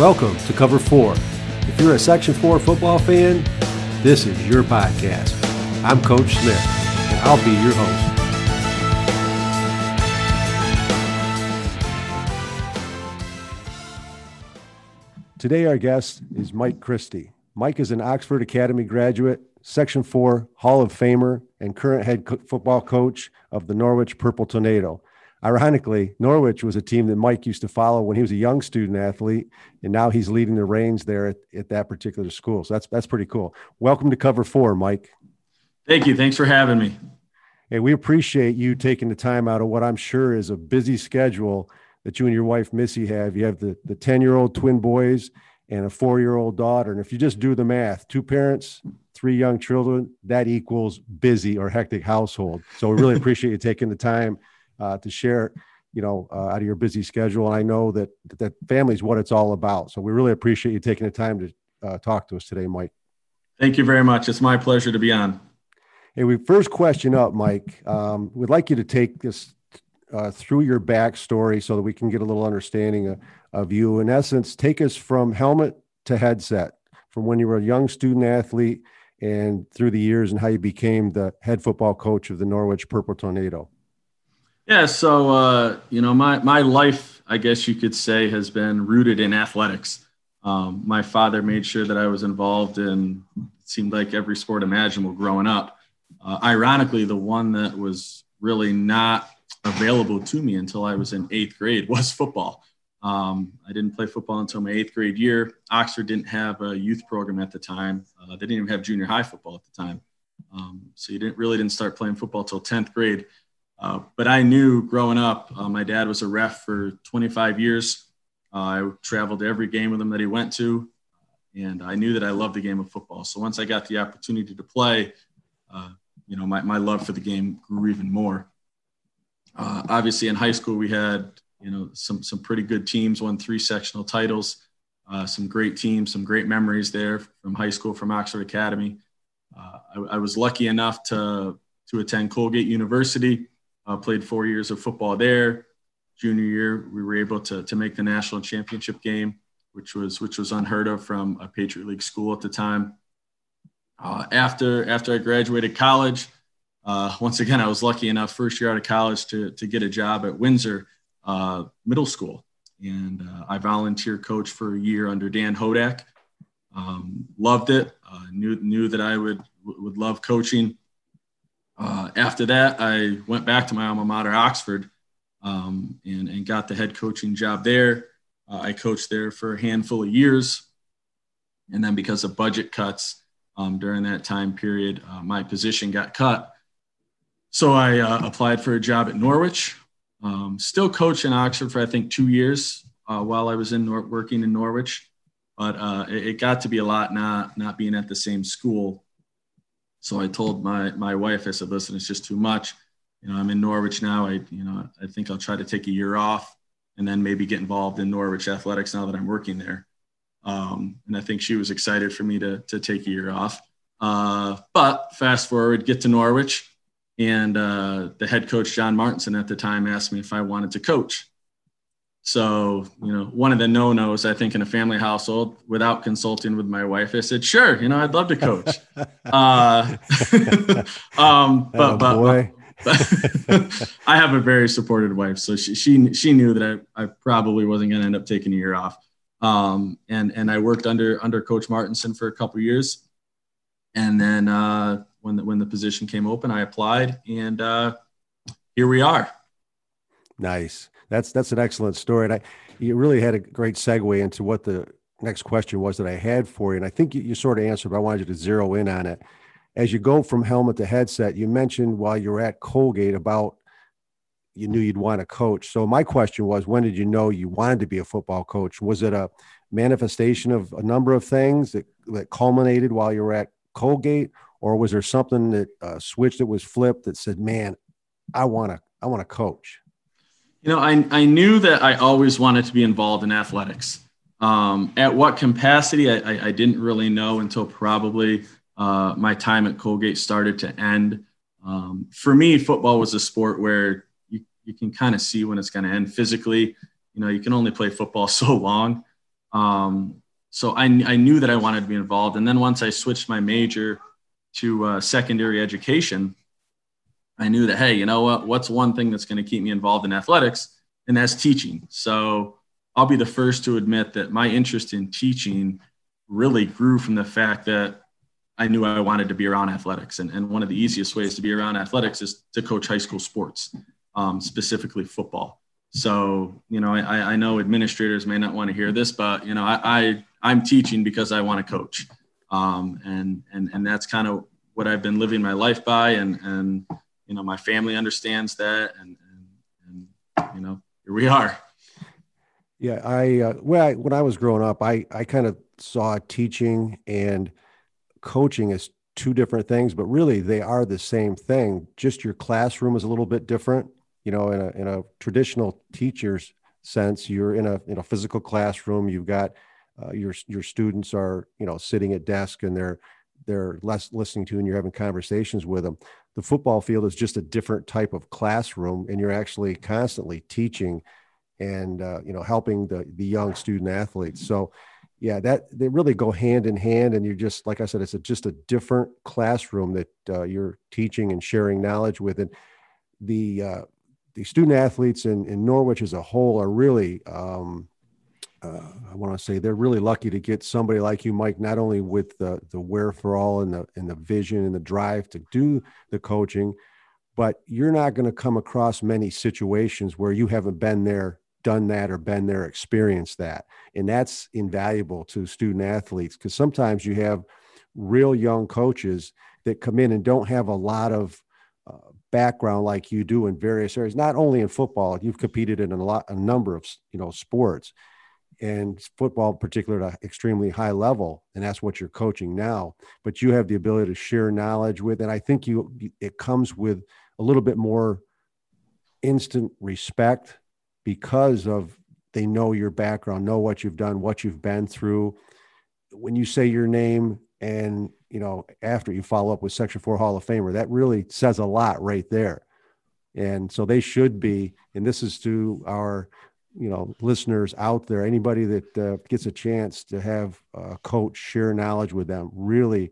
Welcome to Cover 4. If you're a Section 4 football fan, this is your podcast. I'm Coach Smith, and I'll be your host. Today, our guest is Mike Christie. Mike is an Oxford Academy graduate, Section 4 Hall of Famer, and current head football coach of the Norwich Purple Tornado. Ironically, Norwich was a team that Mike used to follow when he was a young student athlete, and now he's leading the reins there at, at that particular school. So that's that's pretty cool. Welcome to Cover Four, Mike. Thank you. Thanks for having me. Hey, we appreciate you taking the time out of what I'm sure is a busy schedule that you and your wife Missy have. You have the the 10 year old twin boys and a four year old daughter, and if you just do the math, two parents, three young children, that equals busy or hectic household. So we really appreciate you taking the time uh, to share, you know, uh, out of your busy schedule. And I know that that family is what it's all about. So we really appreciate you taking the time to uh, talk to us today, Mike. Thank you very much. It's my pleasure to be on. Hey, we first question up, Mike. Um, we'd like you to take this uh, through your backstory so that we can get a little understanding of, of you. In essence, take us from helmet to headset, from when you were a young student athlete and through the years and how you became the head football coach of the Norwich Purple Tornado. Yeah, so uh, you know, my my life, I guess you could say, has been rooted in athletics. Um, my father made sure that I was involved in seemed like every sport imaginable growing up. Uh, ironically, the one that was really not available to me until I was in eighth grade was football. Um, I didn't play football until my eighth grade year. Oxford didn't have a youth program at the time. Uh, they didn't even have junior high football at the time. Um, so you didn't really didn't start playing football until 10th grade. Uh, but I knew growing up, uh, my dad was a ref for 25 years. Uh, I traveled to every game with him that he went to, and I knew that I loved the game of football. So once I got the opportunity to play, uh, you know, my, my love for the game grew even more. Uh, obviously, in high school, we had you know some some pretty good teams, won three sectional titles, some great teams, some great memories there from high school, from Oxford Academy. I, I was lucky enough to to attend Colgate University uh, played four years of football there. Junior year, we were able to, to make the national championship game, which was which was unheard of from a Patriot League school at the time. Uh, after after I graduated college, uh, once again I was lucky enough first year out of college to to get a job at Windsor uh, Middle School, and uh, I volunteer coach for a year under Dan Hodak. Um, loved it. Uh, knew knew that I would would love coaching. Uh, after that, I went back to my alma mater, Oxford, um, and, and got the head coaching job there. Uh, I coached there for a handful of years. And then because of budget cuts um, during that time period, uh, my position got cut. So I uh, applied for a job at Norwich. Um, still coached in Oxford for, I think, two years uh, while I was in Nor- working in Norwich. But it, it got to be a lot not, not being at the same school. So I told my my wife, I said, listen, it's just too much. You know, I'm in Norwich now. I, you know, I think I'll try to take a year off and then maybe get involved in Norwich athletics now that I'm working there. Um, and I think she was excited for me to, to take a year off. Uh, but fast forward, get to Norwich, and uh, the head coach, John Martinson, at the time asked me if I wanted to coach. So, you know, one of the no nos, I think, in a family household without consulting with my wife, I said, sure, you know, I'd love to coach. uh, um, but, but, boy. but I have a very supportive wife. So she, she, she knew that I, I probably wasn't going to end up taking a year off. Um, and, and I worked under, under Coach Martinson for a couple years. And then uh, when, the, when the position came open, I applied and uh, here we are. Nice that's that's an excellent story, and I you really had a great segue into what the next question was that I had for you, and I think you, you sort of answered, but I wanted you to zero in on it. As you go from helmet to headset, you mentioned while you were at Colgate about you knew you'd want to coach. So my question was, when did you know you wanted to be a football coach? Was it a manifestation of a number of things that, that culminated while you were at Colgate, or was there something that uh, switch that was flipped that said, "Man, I want to, I want to coach"? You know, I, I knew that I always wanted to be involved in athletics. Um, at what capacity, I, I, didn't really know until probably uh, my time at Colgate started to end. Um, for me, football was a sport where you, you can kind of see when it's going to end physically. You know, you can only play football so long. Um, so I, I knew that I wanted to be involved. And then once I switched my major to uh, secondary education, I knew that, hey, you know what? What's one thing that's going to keep me involved in athletics? And that's teaching. So I'll be the first to admit that my interest in teaching really grew from the fact that I knew I wanted to be around athletics. And, and one of the easiest ways to be around athletics is to coach high school sports, um, specifically football. So, you know, I, I know administrators may not want to hear this, but, you know, I, I, am teaching because I want to coach. Um, and, and, and that's kind of what I've been living my life by. And, and, you know, my family understands that. And, and, and you know, here we are. Yeah. I, uh, when I, when I was growing up, I, I kind of saw teaching and coaching as two different things, but really they are the same thing. Just your classroom is a little bit different. You know, in a in a traditional teacher's sense, you're in a in a physical classroom. You've got uh, your your students are you know sitting at desk and they're they're less listening to and you're having conversations with them. The football field is just a different type of classroom, and you're actually constantly teaching and uh, you know helping the the young student athletes. So yeah, that they really go hand in hand, and you're just like I said, it's a, just a different classroom that uh, you're teaching and sharing knowledge with, and the uh, the student athletes in, in Norwich as a whole are really, um, uh, I want to say they're really lucky to get somebody like you, Mike, not only with the the wherewithal and the and the vision and the drive to do the coaching, but you're not going to come across many situations where you haven't been there done that or been there, experienced that. And that's invaluable to student athletes because sometimes you have real young coaches that come in and don't have a lot of uh, background like you do in various areas, not only in football, you've competed in a lot, a number of, you know, sports and football particular at an extremely high level. And that's what you're coaching now, but you have the ability to share knowledge with, and I think you, it comes with a little bit more instant respect because of they know your background, know what you've done, what you've been through. When you say your name and you know after you follow up with Section Four Hall of Famer, that really says a lot right there. And so they should be. And this is to our you know listeners out there, anybody that uh, gets a chance to have a coach share knowledge with them, really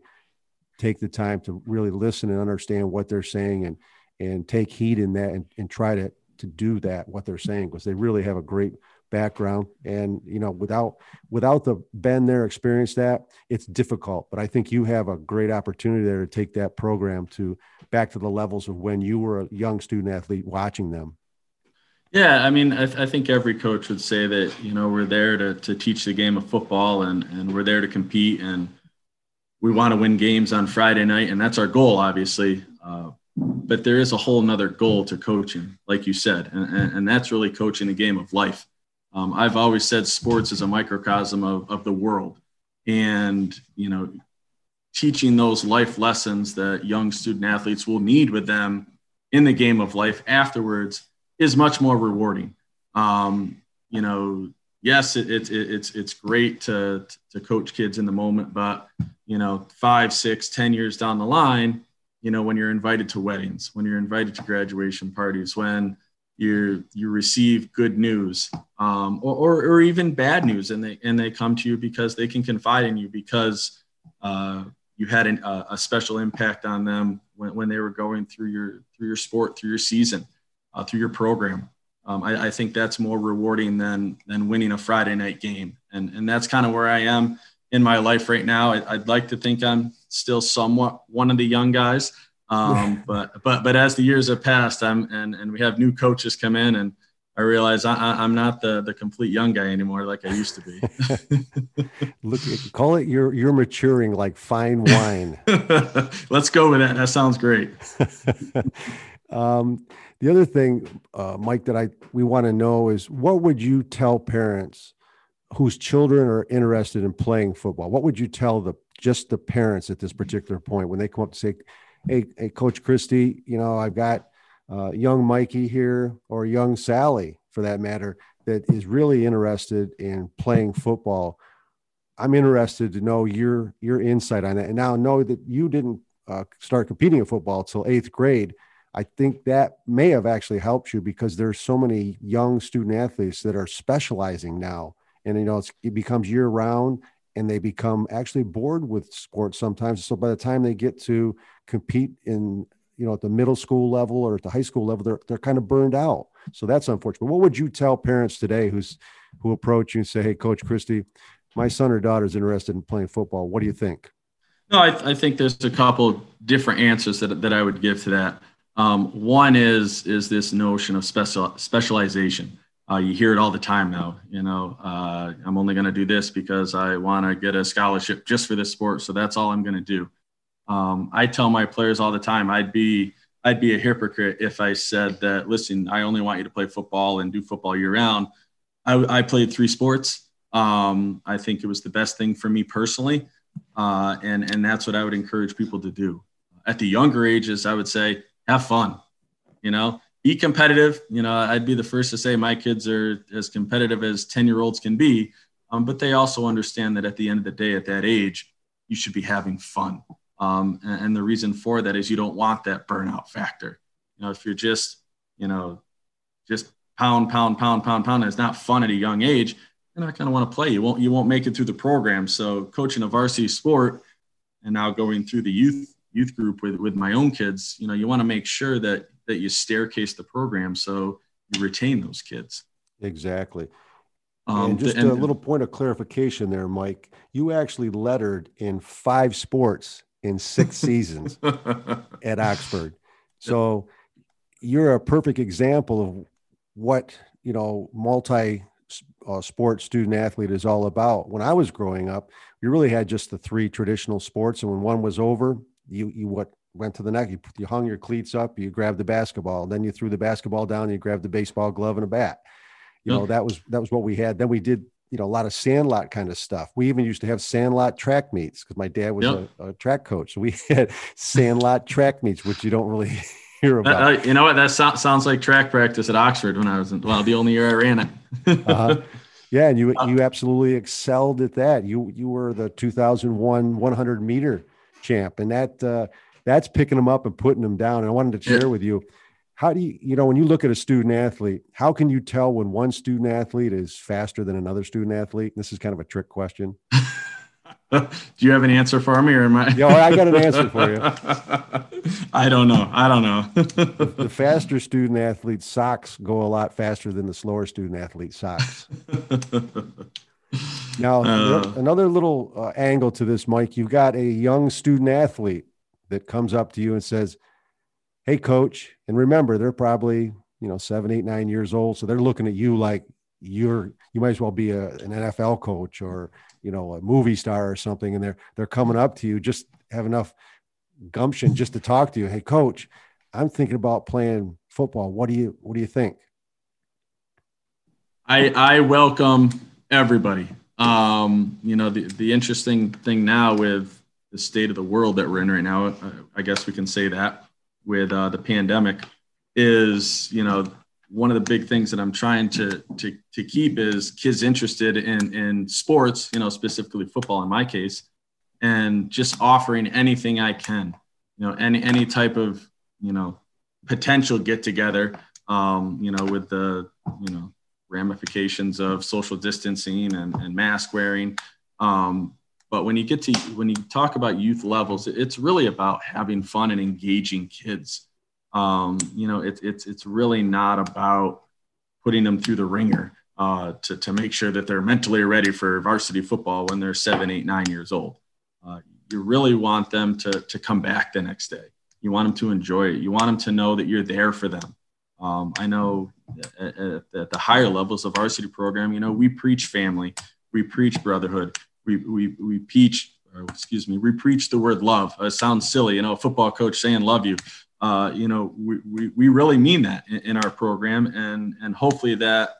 take the time to really listen and understand what they're saying and and take heed in that and, and try to to do that what they're saying because they really have a great background. And you know without without the been there experience that it's difficult. But i think you have a great opportunity there to take that program to back to the levels of when you were a young student athlete watching them yeah i mean i, th- I think every coach would say that you know we're there to, to teach the game of football and and we're there to compete and we want to win games on friday night and that's our goal obviously uh, but there is a whole nother goal to coaching, like you said, and, and, and that's really coaching the game of life. Um, I've always said sports is a microcosm of, of the world. And, you know, teaching those life lessons that young student athletes will need with them in the game of life afterwards is much more rewarding. Um, you know, yes, it, it, it, it's it's great to to coach kids in the moment, but you know, five, six, ten years down the line, you know when you're invited to weddings when you're invited to graduation parties when you you receive good news um, or, or, or, even bad news and they and they come to you because they can confide in you because uh, you had an, uh, a special impact on them when, when they were going through your through your sport through your season uh, through your program um, I, I, think that's more rewarding than than winning a Friday night game and and that's kind of where I am in my life right now I, I'd like to think I'm still somewhat one of the young guys. Um, but but but as the years have passed, I'm and and we have new coaches come in, and I realize I, am not the the complete young guy anymore like I used to be. Look, call it you're you're maturing like fine wine. Let's go with that. That sounds great. Um, the other thing, uh, Mike, that I we want to know is what would you tell parents whose children are interested in playing football? What would you tell the just the parents at this particular point when they come up to say, "Hey, hey, Coach Christie, you know, I've got uh, young Mikey here or young Sally, for that matter, that is really interested in playing football." I'm interested to know your your insight on that. And now know that you didn't uh, start competing in football until eighth grade. I think that may have actually helped you because there's so many young student athletes that are specializing now. And you know it becomes year round and they become actually bored with sports sometimes. So by the time they get to compete in you know at the middle school level or at the high school level they're, they're kind of burned out. So that's unfortunate. What would you tell parents today who's who approach you and say hey coach christie my son or daughter is interested in playing football. What do you think? No i, I think there's a couple different answers that, that i would give to that um, one is is this notion of special specialization uh, you hear it all the time now. You know, uh, I'm only going to do this because I want to get a scholarship just for this sport. So that's all I'm going to do. Um, I tell my players all the time, I'd be I'd be a hypocrite if I said that. Listen, I only want you to play football and do football year round. I, I played three sports. Um, I think it was the best thing for me personally, uh, and and that's what I would encourage people to do. At the younger ages, I would say have fun. You know, be competitive. You know, I'd be the first to say my kids are as competitive as 10 year olds can be. Um, but they also understand that at the end of the day, at that age, you should be having fun. Um, and, and, the reason for that is you don't want that burnout factor. You know, if you're just, you know, just pound, pound, pound, pound, pound, and it's not fun at a young age, you're not going to want to play. You won't, you won't make it through the program. So coaching a varsity sport and now going through the youth youth group with, with my own kids, you know, you want to make sure that that you staircase the program so you retain those kids. Exactly. Um, and just and, a little point of clarification there, Mike. You actually lettered in five sports in six seasons at Oxford. So you're a perfect example of what, you know, multi uh, sport student athlete is all about. When I was growing up, we really had just the three traditional sports. And when one was over, you, you what went to the neck. You, you hung your cleats up, you grabbed the basketball, then you threw the basketball down, you grabbed the baseball glove and a bat. You know, that was that was what we had. Then we did, you know, a lot of sandlot kind of stuff. We even used to have sandlot track meets because my dad was yep. a, a, track coach. So we had sandlot track meets, which you don't really hear about. Uh, you know what? That so- sounds like track practice at Oxford when I was in, well, the only year I ran it. uh-huh. Yeah, and you uh, you absolutely excelled at that. You you were the 2001 100 meter champ, and that uh, that's picking them up and putting them down. And I wanted to share with you how do you, you know, when you look at a student athlete, how can you tell when one student athlete is faster than another student athlete? This is kind of a trick question. do you have an answer for me or am I? yeah, I got an answer for you. I don't know. I don't know. the, the, faster student athlete socks go a lot faster than the slower student athlete socks. now, uh, another little uh, angle to this, Mike, you've got a young student athlete that comes up to you and says, Hey, coach. And remember, they're probably, you know, seven, eight, nine years old. So they're looking at you like you're, you might as well be a, an NFL coach or, you know, a movie star or something. And they're, they're coming up to you, just have enough gumption just to talk to you. Hey, coach, I'm thinking about playing football. What do you, what do you think? I, I welcome everybody. Um, you know, the, the interesting thing now with the state of the world that we're in right now, I guess we can say that with uh, the pandemic, is you know one of the big things that I'm trying to to to keep is kids interested in in sports, you know, specifically football in my case, and just offering anything I can, you know, any any type of you know potential get together, um, you know, with the you know ramifications of social distancing and, and mask wearing. Um, but when you get to when you talk about youth levels, it's really about having fun and engaging kids. Um, you know, it's it's it's really not about putting them through the wringer uh, to to make sure that they're mentally ready for varsity football when they're seven, eight, nine years old. Uh, you really want them to to come back the next day. You want them to enjoy it. You want them to know that you're there for them. Um, I know at, at, the higher levels of varsity program, you know, we preach family, we preach brotherhood, we we we preach, excuse me, we preach the word love. It sounds silly, you know, a football coach saying love you. Uh, you know, we, we, we really mean that in, in our program, and and hopefully that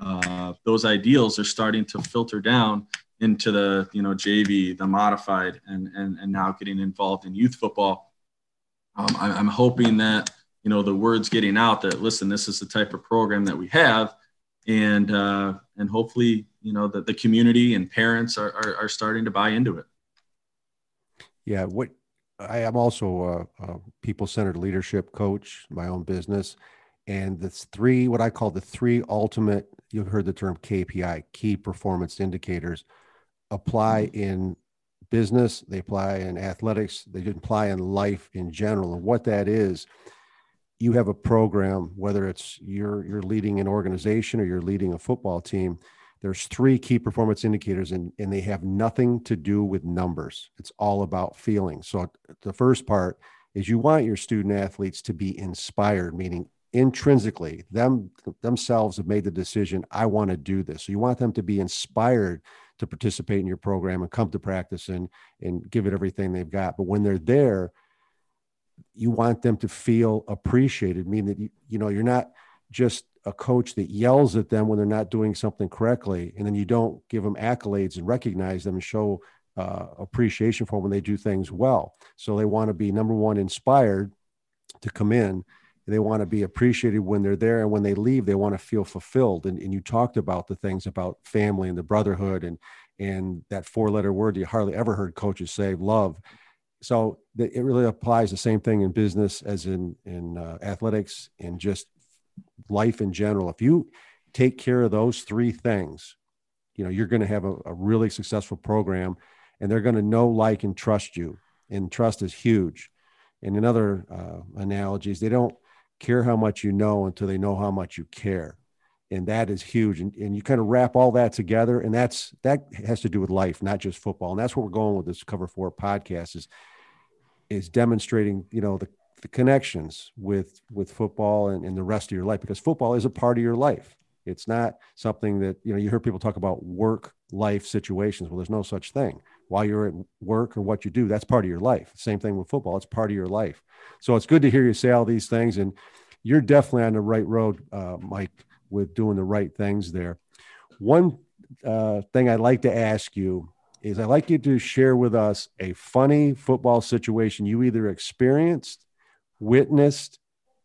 uh, those ideals are starting to filter down into the you know JV, the modified, and and and now getting involved in youth football. Um, I'm hoping that you know the words getting out that listen, this is the type of program that we have, and uh, and hopefully you know that the community and parents are, are, are starting to buy into it yeah what i am also a, a people-centered leadership coach my own business And the three, what I call the three ultimate, you've heard the term KPI, key performance indicators, apply mm-hmm. in business, they apply in athletics, they apply in life in general. And what that is, you have a program, whether it's you're you're leading an organization or you're leading a football team, there's three key performance indicators and, and they have nothing to do with numbers. It's all about feeling. So the first part is you want your student athletes to be inspired, meaning intrinsically them themselves have made the decision, I want to do this. So you want them to be inspired to participate in your program and come to practice and and give it everything they've got. But when they're there, you want them to feel appreciated, meaning that you, you know you're not just a coach that yells at them when they're not doing something correctly, and then you don't give them accolades and recognize them and show uh, appreciation for when they do things well. So they want to be number one inspired to come in. They want to be appreciated when they're there, and when they leave, they want to feel fulfilled. And, and you talked about the things about family and the brotherhood and and that four letter word you hardly ever heard coaches say, love so it really applies the same thing in business as in in uh, athletics and just life in general. If you take care of those three things you know you're going to have a, a, really successful program and they're going to know like and trust you. And trust is huge. And in other uh, analogies they don't care how much you know until they know how much you care and that is huge and, and you kind of wrap all that together and that's that has to do with life not just football and that's what we're going with this cover four podcast is is demonstrating you know the, the connections with with football and, and the rest of your life because football is a part of your life. It's not something that you know you hear people talk about work life situations. Well there's no such thing. While you're at work or what you do that's part of your life. Same thing with football it's part of your life. So it's good to hear you say all these things and you're definitely on the right road uh, mike with doing the right things there. One uh, thing I'd like to ask you is I'd like you to share with us a funny football situation you either experienced, witnessed,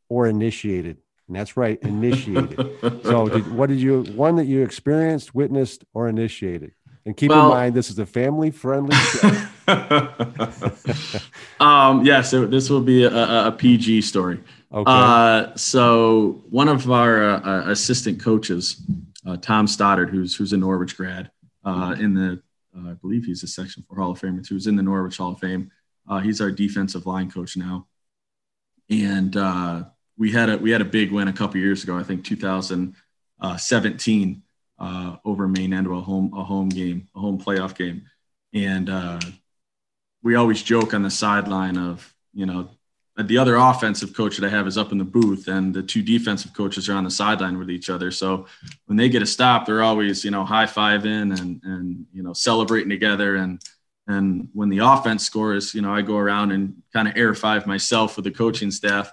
or initiated. And that's right, initiated. so, did, what did you, one that you experienced, witnessed, or initiated? And keep well, in mind, this is a family friendly show. um, yeah, so this will be a, a PG story. Okay. Uh, so one of our uh, uh, assistant coaches, uh, Tom Stoddard, who's who's a Norwich grad, uh, in the uh, I believe he's a Section Four Hall of Famer. Who's in the Norwich Hall of Fame. he's our defensive line coach now, and we had a we had a big win a couple years ago. I think 2017 over Maine Endwell, home a home game, a home playoff game, and we always joke on the sideline of you know the other offensive coach that I have is up in the booth, and the two defensive coaches are on the sideline with each other. So when they get a stop, they're always you know high fiving and and you know celebrating together. And and when the offense scores, you know I go around and kind of air five myself with the coaching staff.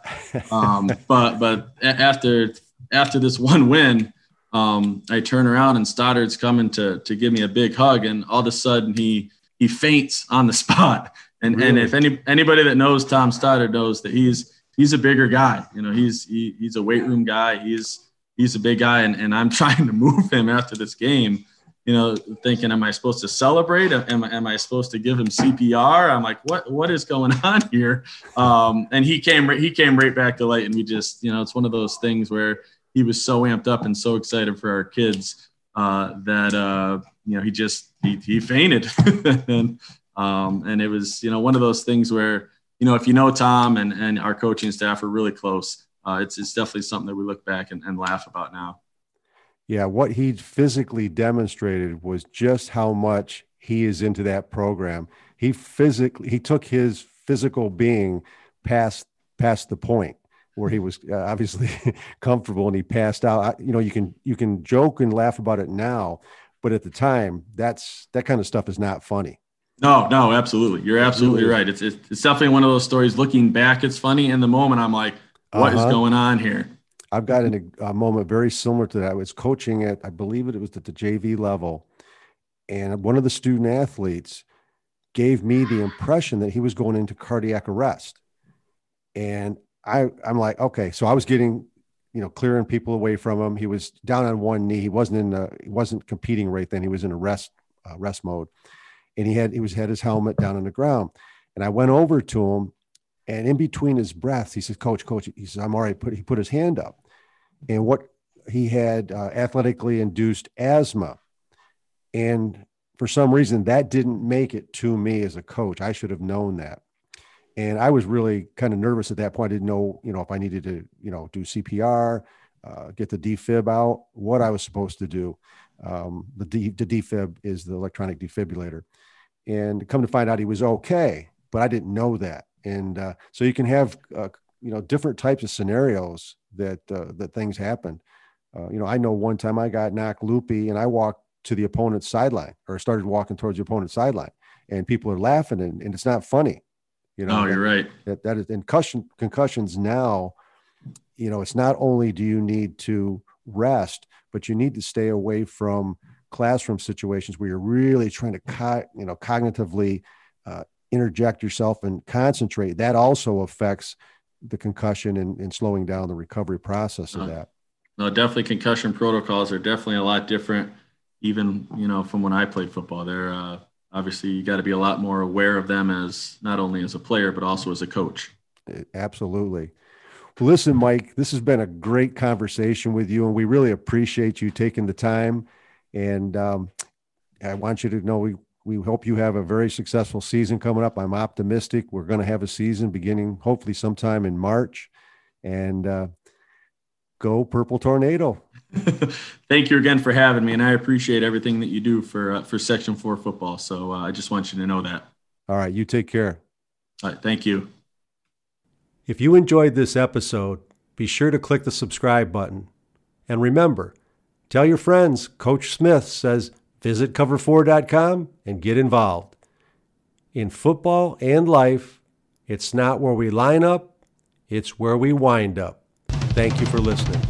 Um, but but after after this one win, um, I turn around and Stoddard's coming to to give me a big hug, and all of a sudden he he faints on the spot and really? and if any anybody that knows Tom Stoddard knows that he's he's a bigger guy. You know, he's he, he's a weight room guy. He's he's a big guy, and, and I'm trying to move him after this game. You know, thinking, am I supposed to celebrate? Am, am I supposed to give him CPR? I'm like, what what is going on here? Um, and he came he came right back to light, and we just you know, it's one of those things where he was so amped up and so excited for our kids uh, that uh, you know he just he, he fainted and um, and it was, you know, one of those things where, you know, if you know Tom and, and our coaching staff are really close, uh, it's, it's definitely something that we look back and, and laugh about now. Yeah, what he physically demonstrated was just how much he is into that program. He physically he took his physical being past past the point where he was uh, obviously comfortable and he passed out. You know, you can you can joke and laugh about it now, but at the time, that's that kind of stuff is not funny. No, no, absolutely. You're absolutely right. It's, it's, it's definitely one of those stories. Looking back, it's funny. In the moment, I'm like, "What uh-huh. is going on here? I've got a moment very similar to that. I was coaching at, I believe it was at the JV level, and one of the student athletes gave me the impression that he was going into cardiac arrest. And I, I'm like, okay. So I was getting, you know, clearing people away from him. He was down on one knee. He wasn't in, the, he wasn't competing right then. He was in a rest, uh, rest mode and he had he was had his helmet down on the ground. And I went over to him, and in between his breaths, he said, "Coach, coach," he says, "I'm right." Put he put his hand up, and what he had uh, athletically induced asthma. And for some reason, that didn't make it to me as a coach. I should have known that. And I was really kind of nervous at that point. I didn't know, you know, if I needed to, you know, do CPR, uh, get the defib out, what I was supposed to do. Um, the, D, the defib is the electronic defibrillator. And come to find out he was okay, but I didn't know that. And uh, so you can have, uh, you know, different types of scenarios that uh, that things happen. Uh, you know, I know one time I got knocked loopy and I walked to the opponent's sideline or started walking towards the opponent's sideline, and people are laughing, and, and it's not funny. You know, oh, you're right. That that is and concussion concussions now. You know, it's not only do you need to rest, but you need to stay away from classroom situations where you're really trying to, co- you know, cognitively uh, interject yourself and concentrate. That also affects the concussion and, and slowing down the recovery process of uh, that. No, definitely concussion protocols are definitely a lot different. Even you know from when I played football, they're uh, obviously you got to be a lot more aware of them as not only as a player but also as a coach. Absolutely. Listen, Mike, this has been a great conversation with you, and we really appreciate you taking the time. And um, I want you to know we we hope you have a very successful season coming up. I'm optimistic. We're going to have a season beginning hopefully sometime in March, and uh, go Purple Tornado. Thank you again for having me, and I appreciate everything that you do for uh, for Section Four football. So uh, I just want you to know that. All right, you take care. All right, thank you. If you enjoyed this episode, be sure to click the subscribe button. And remember, tell your friends Coach Smith says visit cover4.com and get involved. In football and life, it's not where we line up, it's where we wind up. Thank you for listening.